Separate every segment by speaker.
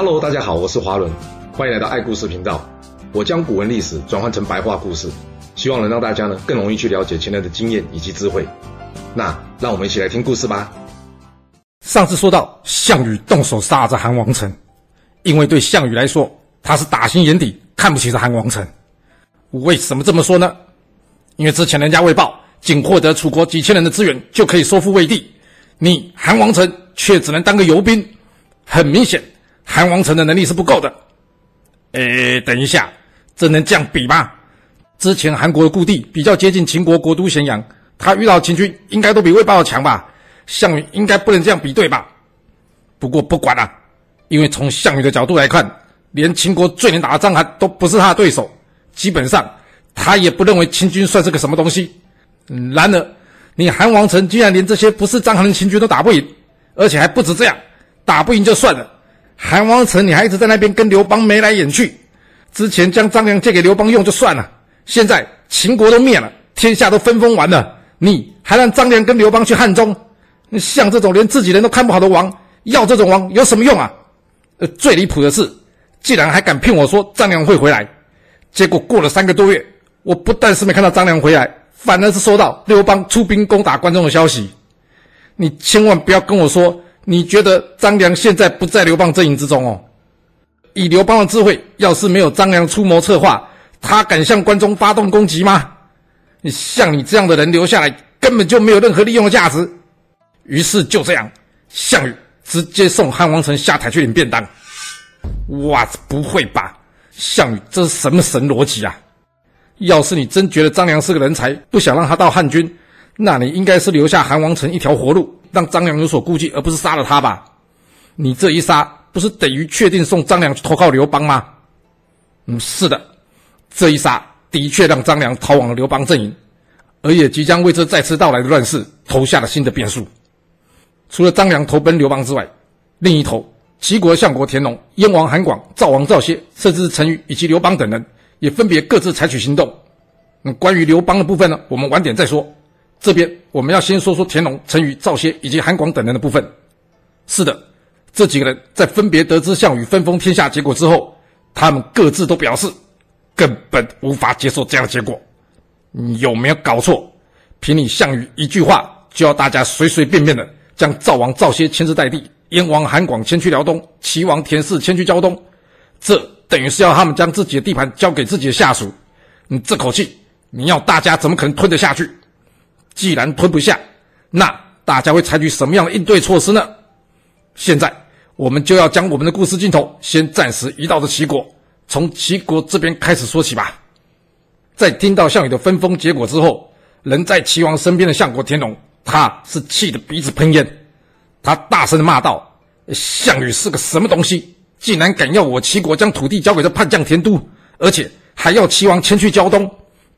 Speaker 1: Hello，大家好，我是华伦，欢迎来到爱故事频道。我将古文历史转换成白话故事，希望能让大家呢更容易去了解前人的经验以及智慧。那让我们一起来听故事吧。
Speaker 2: 上次说到项羽动手杀了这韩王成，因为对项羽来说，他是打心眼底看不起这韩王成。为什么这么说呢？因为之前人家魏豹仅获得楚国几千人的资源就可以收复魏地，你韩王成却只能当个游兵。很明显，韩王城的能力是不够的。诶，等一下，这能这样比吗？之前韩国的故地比较接近秦国国都咸阳，他遇到秦军应该都比魏豹强吧？项羽应该不能这样比对吧？不过不管了，因为从项羽的角度来看，连秦国最能打的章邯都不是他的对手，基本上他也不认为秦军算是个什么东西。然而，你韩王城居然连这些不是章邯的秦军都打不赢，而且还不止这样。打不赢就算了，韩王成你还一直在那边跟刘邦眉来眼去。之前将张良借给刘邦用就算了，现在秦国都灭了，天下都分封完了，你还让张良跟刘邦去汉中？你像这种连自己人都看不好的王，要这种王有什么用啊？呃，最离谱的是，竟然还敢骗我说张良会回来，结果过了三个多月，我不但是没看到张良回来，反而是收到刘邦出兵攻打关中的消息。你千万不要跟我说。你觉得张良现在不在刘邦阵营之中哦？以刘邦的智慧，要是没有张良出谋策划，他敢向关中发动攻击吗？像你这样的人留下来，根本就没有任何利用的价值。于是就这样，项羽直接送韩王成下台去领便当。哇，不会吧？项羽这是什么神逻辑啊？要是你真觉得张良是个人才，不想让他到汉军，那你应该是留下韩王成一条活路。让张良有所顾忌，而不是杀了他吧？你这一杀，不是等于确定送张良去投靠刘邦吗？嗯，是的，这一杀的确让张良逃往了刘邦阵营，而也即将为这再次到来的乱世投下了新的变数。除了张良投奔刘邦之外，另一头，齐国相国田荣、燕王韩广、赵王赵歇，甚至是陈驭以及刘邦等人，也分别各自采取行动。那关于刘邦的部分呢？我们晚点再说。这边我们要先说说田荣、陈宇、赵歇以及韩广等人的部分。是的，这几个人在分别得知项羽分封天下结果之后，他们各自都表示根本无法接受这样的结果。你有没有搞错？凭你项羽一句话，就要大家随随便便的将赵王赵歇迁至代地，燕王韩广迁去辽东，齐王田氏迁去胶东，这等于是要他们将自己的地盘交给自己的下属。你这口气，你要大家怎么可能吞得下去？既然吞不下，那大家会采取什么样的应对措施呢？现在我们就要将我们的故事镜头先暂时移到这齐国，从齐国这边开始说起吧。在听到项羽的分封结果之后，人在齐王身边的相国田荣，他是气得鼻子喷烟，他大声的骂道：“项羽是个什么东西？竟然敢要我齐国将土地交给这叛将田都，而且还要齐王迁去胶东，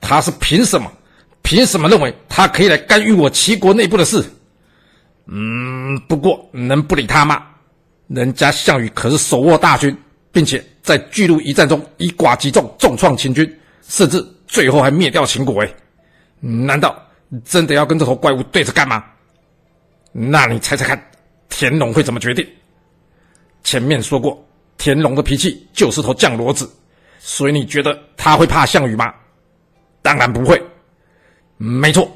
Speaker 2: 他是凭什么？”凭什么认为他可以来干预我齐国内部的事？嗯，不过能不理他吗？人家项羽可是手握大军，并且在巨鹿一战中以寡击众，重创秦军，甚至最后还灭掉秦国。哎，难道真的要跟这头怪物对着干吗？那你猜猜看，田荣会怎么决定？前面说过，田荣的脾气就是头犟骡子，所以你觉得他会怕项羽吗？当然不会。没错，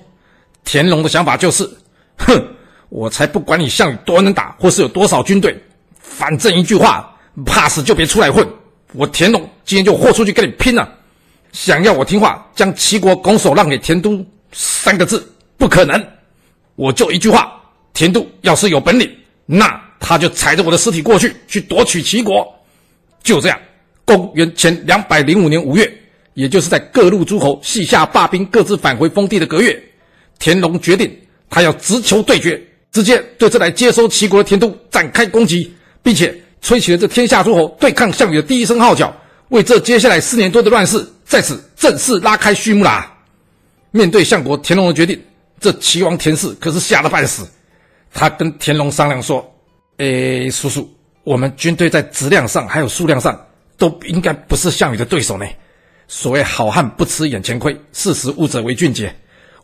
Speaker 2: 田荣的想法就是，哼，我才不管你项羽多能打，或是有多少军队，反正一句话，怕死就别出来混。我田荣今天就豁出去跟你拼了！想要我听话，将齐国拱手让给田都，三个字不可能。我就一句话，田都要是有本领，那他就踩着我的尸体过去，去夺取齐国。就这样，公元前两百零五年五月。也就是在各路诸侯西夏罢兵，各自返回封地的隔月，田荣决定他要直球对决，直接对这来接收齐国的田都展开攻击，并且吹起了这天下诸侯对抗项羽的第一声号角，为这接下来四年多的乱世在此正式拉开序幕啦！面对相国田荣的决定，这齐王田氏可是吓得半死，他跟田荣商量说：“哎，叔叔，我们军队在质量上还有数量上都应该不是项羽的对手呢。”所谓好汉不吃眼前亏，识时务者为俊杰。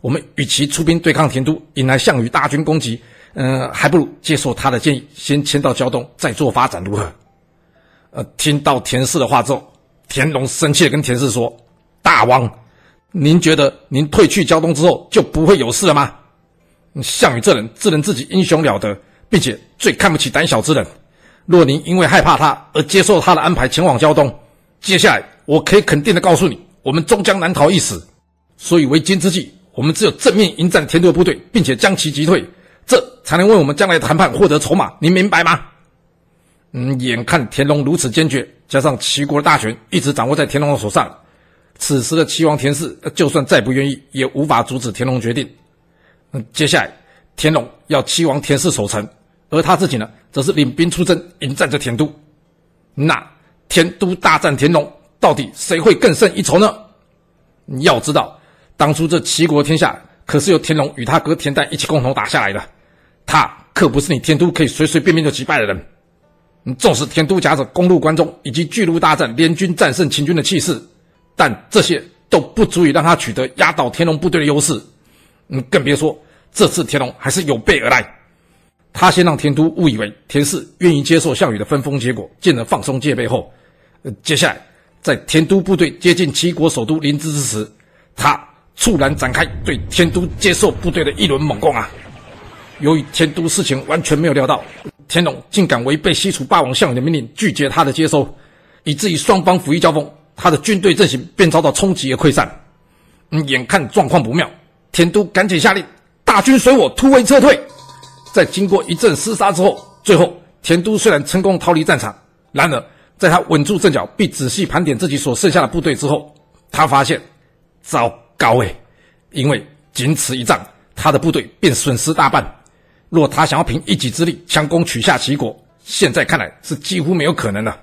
Speaker 2: 我们与其出兵对抗田都，引来项羽大军攻击，嗯、还不如接受他的建议，先迁到胶东，再做发展，如何？呃，听到田氏的话之后，田荣生气地跟田氏说：“大王，您觉得您退去胶东之后就不会有事了吗？项羽这人自认自己英雄了得，并且最看不起胆小之人。若您因为害怕他而接受他的安排前往胶东，接下来我可以肯定地告诉你，我们终将难逃一死。所以为今之计，我们只有正面迎战田都部队，并且将其击退，这才能为我们将来谈判获得筹码。您明白吗？”嗯，眼看田荣如此坚决，加上齐国的大权一直掌握在田荣的手上，此时的齐王田氏就算再不愿意，也无法阻止田荣决定。嗯，接下来田荣要齐王田氏守城，而他自己呢，则是领兵出征迎战着田都。那田都大战田荣，到底谁会更胜一筹呢？你要知道，当初这齐国天下可是由田荣与他哥田诞一起共同打下来的，他可不是你田都可以随随便便就击败的人。你纵使田都夹着攻入关中以及巨鹿大战联军战胜秦军的气势，但这些都不足以让他取得压倒田荣部队的优势。嗯，更别说这次田荣还是有备而来。他先让田都误以为田氏愿意接受项羽的分封结果，进而放松戒备后，呃，接下来在田都部队接近齐国首都临淄之时，他猝然展开对田都接受部队的一轮猛攻啊！由于田都事情完全没有料到。田荣竟敢违背西楚霸王项羽的命令，拒绝他的接收，以至于双方甫一交锋，他的军队阵型便遭到冲击而溃散。嗯，眼看状况不妙，田都赶紧下令大军随我突围撤退。在经过一阵厮杀之后，最后田都虽然成功逃离战场，然而在他稳住阵脚并仔细盘点自己所剩下的部队之后，他发现糟糕诶，因为仅此一仗，他的部队便损失大半。若他想要凭一己之力强攻取下齐国，现在看来是几乎没有可能了。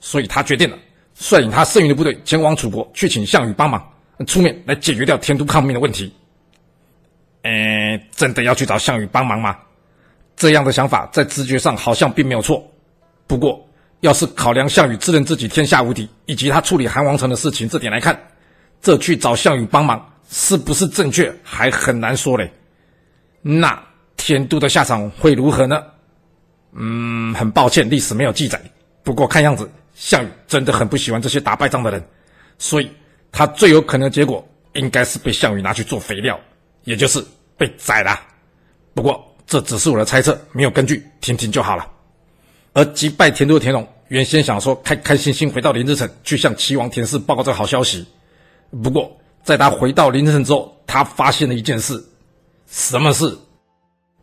Speaker 2: 所以他决定了率领他剩余的部队前往楚国，去请项羽帮忙出面来解决掉天都抗命的问题。诶，真的要去找项羽帮忙吗？这样的想法在直觉上好像并没有错。不过，要是考量项羽自认自己天下无敌，以及他处理韩王城的事情这点来看，这去找项羽帮忙是不是正确，还很难说嘞。那。田都的下场会如何呢？嗯，很抱歉，历史没有记载。不过看样子，项羽真的很不喜欢这些打败仗的人，所以他最有可能的结果应该是被项羽拿去做肥料，也就是被宰了。不过这只是我的猜测，没有根据，听听就好了。而击败田都的田荣原先想说开开心心回到临淄城去向齐王田氏报告这个好消息，不过在他回到临淄城之后，他发现了一件事，什么事？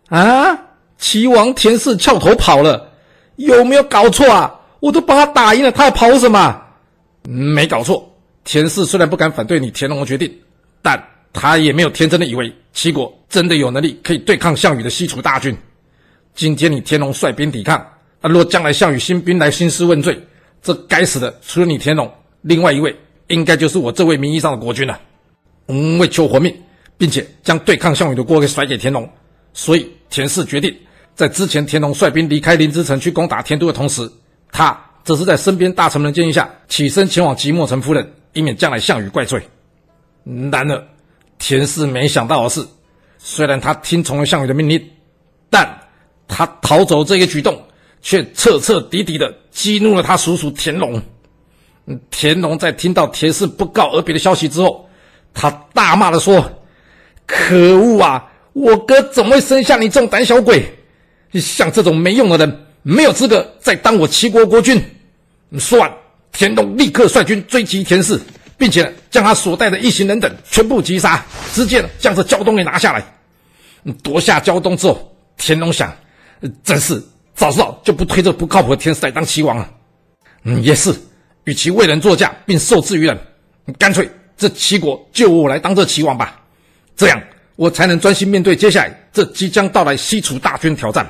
Speaker 2: 啊！齐王田氏翘头跑了，有没有搞错啊？我都帮他打赢了，他还跑什么？没搞错，田氏虽然不敢反对你田荣的决定，但他也没有天真的以为齐国真的有能力可以对抗项羽的西楚大军。今天你田荣率兵抵抗，啊，若将来项羽兴兵来兴师问罪，这该死的除了你田荣，另外一位应该就是我这位名义上的国君了。嗯，为求活命，并且将对抗项羽的锅给甩给田荣。所以田氏决定，在之前田荣率兵离开临淄城去攻打天都的同时，他则是在身边大臣们的建议下，起身前往即墨城夫人，以免将来项羽怪罪。然而，田氏没想到的是，虽然他听从了项羽的命令，但他逃走这个举动，却彻彻底底的激怒了他叔叔田荣。田荣在听到田氏不告而别的消息之后，他大骂的说：“可恶啊！”我哥怎么会生下你这种胆小鬼？像这种没用的人，没有资格再当我齐国国君。说完，田龙立刻率军追击田氏，并且将他所带的一行人等全部击杀，直接将这胶东给拿下来。夺下胶东之后，田荣想，真是早知道就不推这不靠谱的田氏来当齐王了。嗯，也是，与其为人作嫁并受制于人，干脆这齐国就我来当这齐王吧。这样。我才能专心面对接下来这即将到来西楚大军挑战。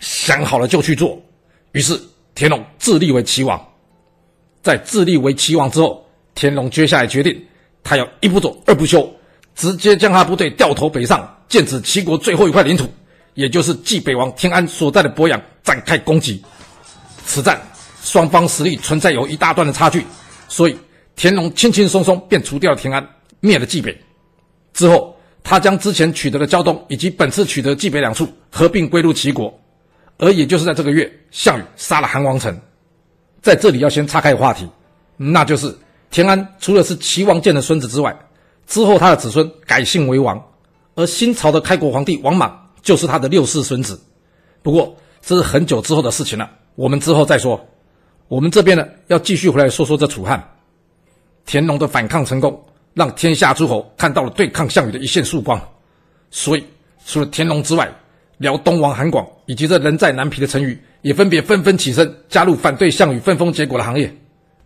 Speaker 2: 想好了就去做。于是田荣自立为齐王。在自立为齐王之后，田荣接下来决定，他要一不做二不休，直接将他部队掉头北上，剑指齐国最后一块领土，也就是冀北王田安所在的鄱阳，展开攻击。此战双方实力存在有一大段的差距，所以田荣轻轻松松便除掉了田安，灭了冀北。之后。他将之前取得的胶东以及本次取得冀北两处合并归入齐国，而也就是在这个月，项羽杀了韩王成。在这里要先岔开话题，那就是田安除了是齐王建的孙子之外，之后他的子孙改姓为王，而新朝的开国皇帝王莽就是他的六世孙子。不过这是很久之后的事情了，我们之后再说。我们这边呢，要继续回来说说这楚汉。田荣的反抗成功，让天下诸侯看到了对抗项羽的一线曙光。所以，除了田荣之外，辽东王韩广以及这人在南皮的陈驭，也分别纷纷起身，加入反对项羽分封结果的行列。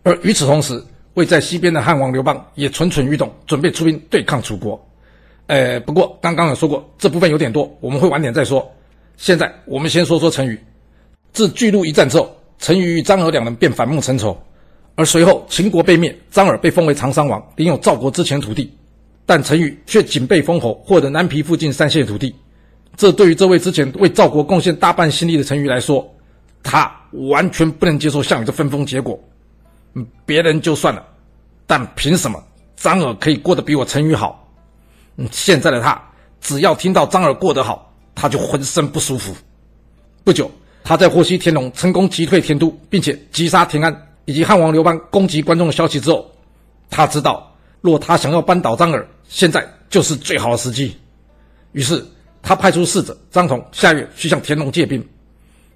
Speaker 2: 而与此同时，位在西边的汉王刘邦也蠢蠢欲动，准备出兵对抗楚国。呃，不过刚刚有说过，这部分有点多，我们会晚点再说。现在我们先说说陈驭。自巨鹿一战之后，陈驭与张耳两人便反目成仇，而随后秦国被灭，张耳被封为长商王，领有赵国之前土地，但陈驭却仅被封侯，获得南皮附近三县土地。这对于这位之前为赵国贡献大半心力的陈驭来说，他完全不能接受项羽的分封结果。嗯，别人就算了，但凭什么张耳可以过得比我陈驭好？现在的他只要听到张耳过得好，他就浑身不舒服。不久。他在获悉田荣成功击退田都，并且击杀田安以及汉王刘邦攻击关中的消息之后，他知道若他想要扳倒张耳，现在就是最好的时机。于是他派出使者张统下月去向田荣借兵。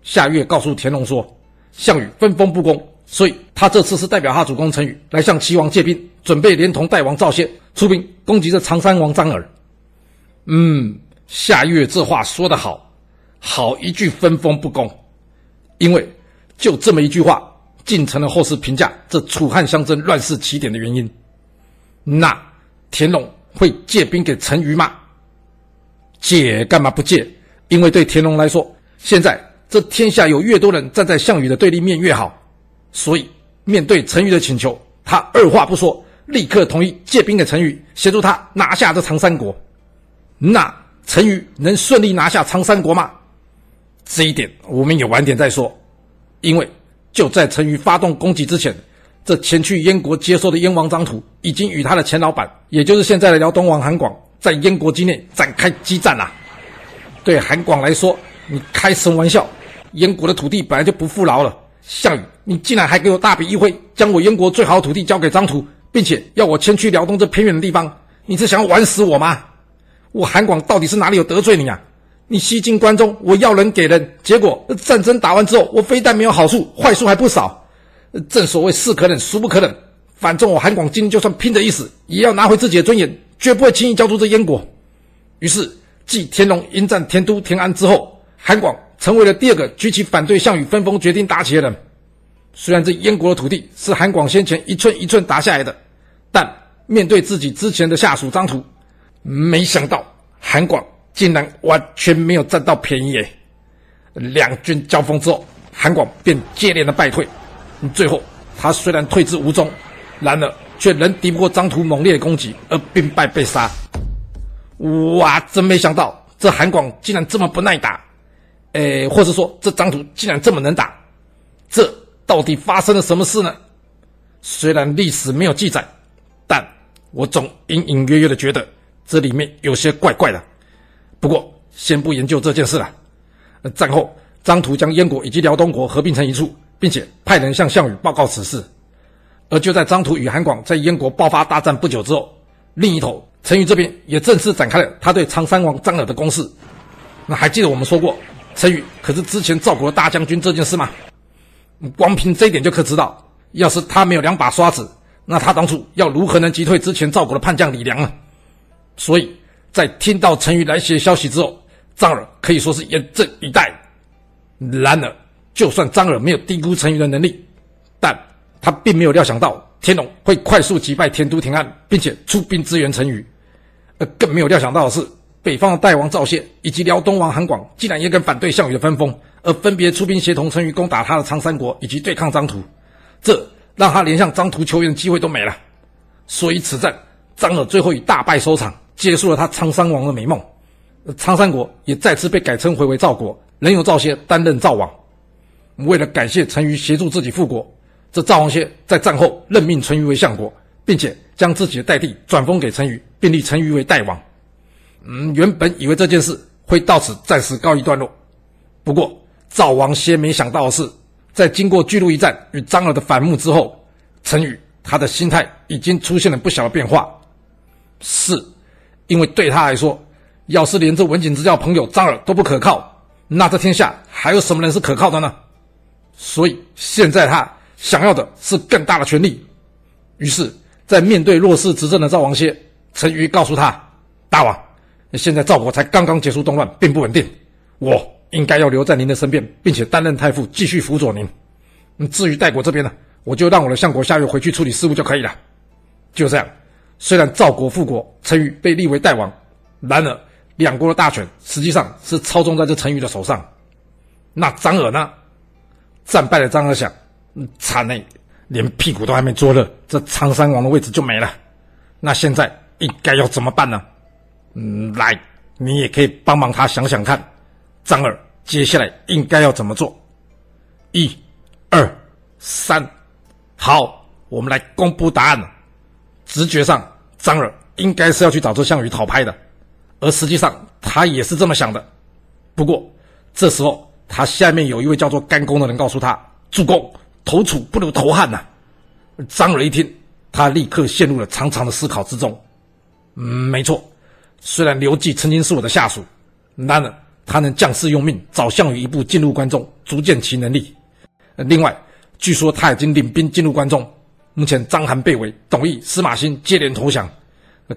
Speaker 2: 下月告诉田荣说，项羽分封不公，所以他这次是代表他主公陈驭来向齐王借兵，准备连同代王赵歇出兵攻击这常山王张耳。嗯，夏月这话说得好。好一句分封不公，因为就这么一句话，竟成了后世评价这楚汉相争乱世起点的原因。那田荣会借兵给陈驭吗？借干嘛不借？因为对田荣来说，现在这天下有越多人站在项羽的对立面越好。所以面对陈驭的请求，他二话不说，立刻同意借兵给陈驭，协助他拿下这长三国。那陈驭能顺利拿下长三国吗？这一点我们也晚点再说，因为就在陈驭发动攻击之前，这前去燕国接收的燕王张图已经与他的前老板，也就是现在的辽东王韩广，在燕国境内展开激战了。对韩广来说，你开什么玩笑？燕国的土地本来就不富饶了，项羽，你竟然还给我大笔一挥，将我燕国最好的土地交给张图，并且要我迁去辽东这偏远的地方，你是想要玩死我吗？我韩广到底是哪里有得罪你啊？你西进关中，我要人给人，结果战争打完之后，我非但没有好处，坏处还不少。正所谓是可忍，孰不可忍？反正我韩广今天就算拼着一死，也要拿回自己的尊严，绝不会轻易交出这燕国。于是，继田荣迎战田都、田安之后，韩广成为了第二个举起反对项羽分封决定打起的人。虽然这燕国的土地是韩广先前一寸一寸打下来的，但面对自己之前的下属张图，没想到韩广。竟然完全没有占到便宜诶！两军交锋之后，韩广便接连的败退。最后，他虽然退至吴中，然而却仍敌不过张图猛烈的攻击，而兵败被杀。哇！真没想到，这韩广竟然这么不耐打，诶，或是说这张图竟然这么能打？这到底发生了什么事呢？虽然历史没有记载，但我总隐隐约约的觉得这里面有些怪怪的。不过，先不研究这件事了。战后，张图将燕国以及辽东国合并成一处，并且派人向项羽报告此事。而就在张图与韩广在燕国爆发大战不久之后，另一头，陈驭这边也正式展开了他对长山王张耳的攻势。那还记得我们说过，陈驭可是之前赵国的大将军这件事吗？光凭这一点就可知道，要是他没有两把刷子，那他当初要如何能击退之前赵国的叛将李良呢？所以。在听到陈驭来袭的消息之后，张耳可以说是严阵以待。然而，就算张耳没有低估陈驭的能力，但他并没有料想到天龙会快速击败田都、田安，并且出兵支援陈驭。而更没有料想到的是，北方的代王赵歇以及辽东王韩广，竟然也敢反对项羽的分封，而分别出兵协同陈驭攻打他的长三国以及对抗张图。这让他连向张图求援的机会都没了。所以此战，张耳最后以大败收场。结束了他长山王的美梦，长山国也再次被改称回为赵国，仍由赵歇担任赵王。为了感谢陈驭协助自己复国，这赵王歇在战后任命陈驭为相国，并且将自己的代地转封给陈驭，并立陈驭为代王。嗯，原本以为这件事会到此暂时告一段落，不过赵王歇没想到的是，在经过巨鹿一战与张耳的反目之后，陈宇他的心态已经出现了不小的变化。是，因为对他来说，要是连这文景之交朋友张耳都不可靠，那这天下还有什么人是可靠的呢？所以现在他想要的是更大的权力。于是，在面对弱势执政的赵王歇，陈驭告诉他：“大王，现在赵国才刚刚结束动乱，并不稳定，我。”应该要留在您的身边，并且担任太傅，继续辅佐您。至于代国这边呢，我就让我的相国下月回去处理事务就可以了。就这样，虽然赵国复国，陈驭被立为代王，然而两国的大权实际上是操纵在这陈驭的手上。那张耳呢？战败的张耳想，嗯，惨嘞，连屁股都还没坐热，这长山王的位置就没了。那现在应该要怎么办呢？嗯，来，你也可以帮忙他想想看，张耳。接下来应该要怎么做？一、二、三，好，我们来公布答案了。直觉上，张耳应该是要去找这项羽讨拍的，而实际上他也是这么想的。不过这时候，他下面有一位叫做甘公的人告诉他：“主公，投楚不如投汉呐。”张耳一听，他立刻陷入了长长的思考之中。嗯，没错，虽然刘季曾经是我的下属，然而。他能将士用命，早项羽一步进入关中，足见其能力。另外，据说他已经领兵进入关中。目前章邯被围，董翳、司马欣接连投降。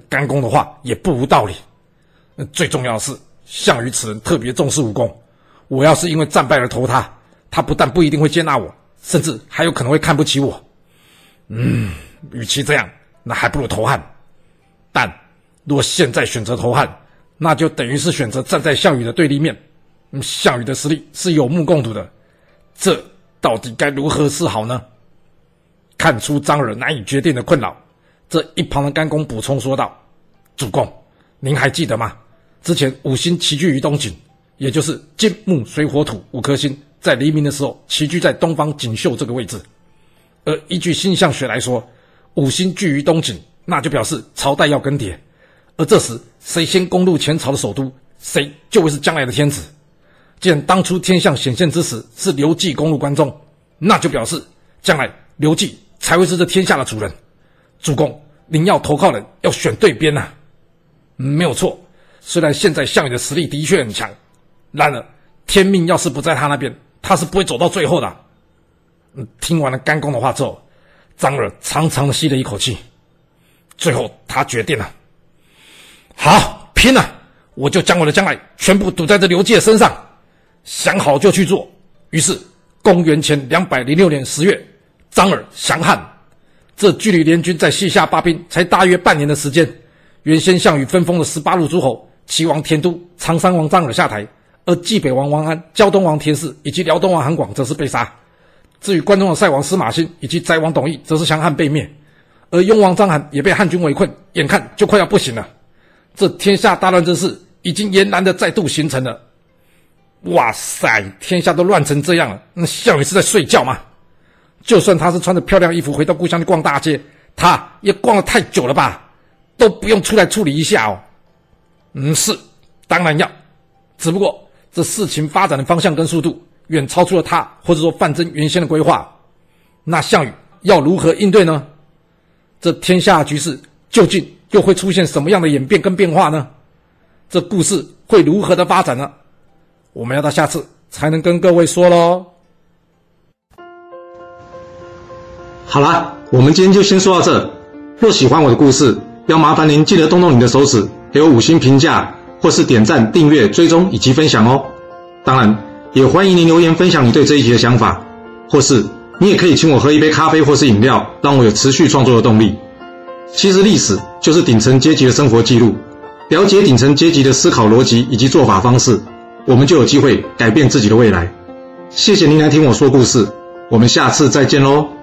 Speaker 2: 甘公的话也不无道理。最重要的是，项羽此人特别重视武功。我要是因为战败而投他，他不但不一定会接纳我，甚至还有可能会看不起我。嗯，与其这样，那还不如投汉。但若现在选择投汉，那就等于是选择站在项羽的对立面，嗯，项羽的实力是有目共睹的，这到底该如何是好呢？看出张耳难以决定的困扰，这一旁的甘公补充说道：“主公，您还记得吗？之前五星齐聚于东井，也就是金木水火土五颗星在黎明的时候齐聚在东方锦绣这个位置，而依据星象学来说，五星聚于东井，那就表示朝代要更迭。”而这时，谁先攻入前朝的首都，谁就会是将来的天子。既然当初天象显现之时是刘季攻入关中，那就表示将来刘季才会是这天下的主人。主公，您要投靠人，要选对边呐、没有错，虽然现在项羽的实力的确很强，然而天命要是不在他那边，他是不会走到最后的。嗯，听完了甘公的话之后，张耳长长的吸了一口气，最后他决定了。好，拼了！我就将我的将来全部赌在这刘季的身上，想好就去做。于是，公元前两百零六年十月，张耳降汉。这距离联军在西夏发兵才大约半年的时间。原先项羽分封的十八路诸侯，齐王田都、长山王张耳下台，而济北王王安、胶东王田氏以及辽东王韩广则是被杀。至于关中的塞王司马欣以及翟王董翳，则是降汉被灭。而雍王章邯也被汉军围困，眼看就快要不行了。这天下大乱之势已经俨然的再度形成了。哇塞，天下都乱成这样了，那项羽是在睡觉吗？就算他是穿着漂亮衣服回到故乡去逛大街，他也逛了太久了吧？都不用出来处理一下哦。嗯，是，当然要。只不过这事情发展的方向跟速度远超出了他或者说范增原先的规划。那项羽要如何应对呢？这天下局势究竟？又会出现什么样的演变跟变化呢？这故事会如何的发展呢？我们要到下次才能跟各位说喽。
Speaker 1: 好啦，我们今天就先说到这。若喜欢我的故事，要麻烦您记得动动你的手指，给我五星评价，或是点赞、订阅、追踪以及分享哦。当然，也欢迎您留言分享你对这一集的想法，或是你也可以请我喝一杯咖啡或是饮料，让我有持续创作的动力。其实历史就是顶层阶级的生活记录，了解顶层阶级的思考逻辑以及做法方式，我们就有机会改变自己的未来。谢谢您来听我说故事，我们下次再见喽。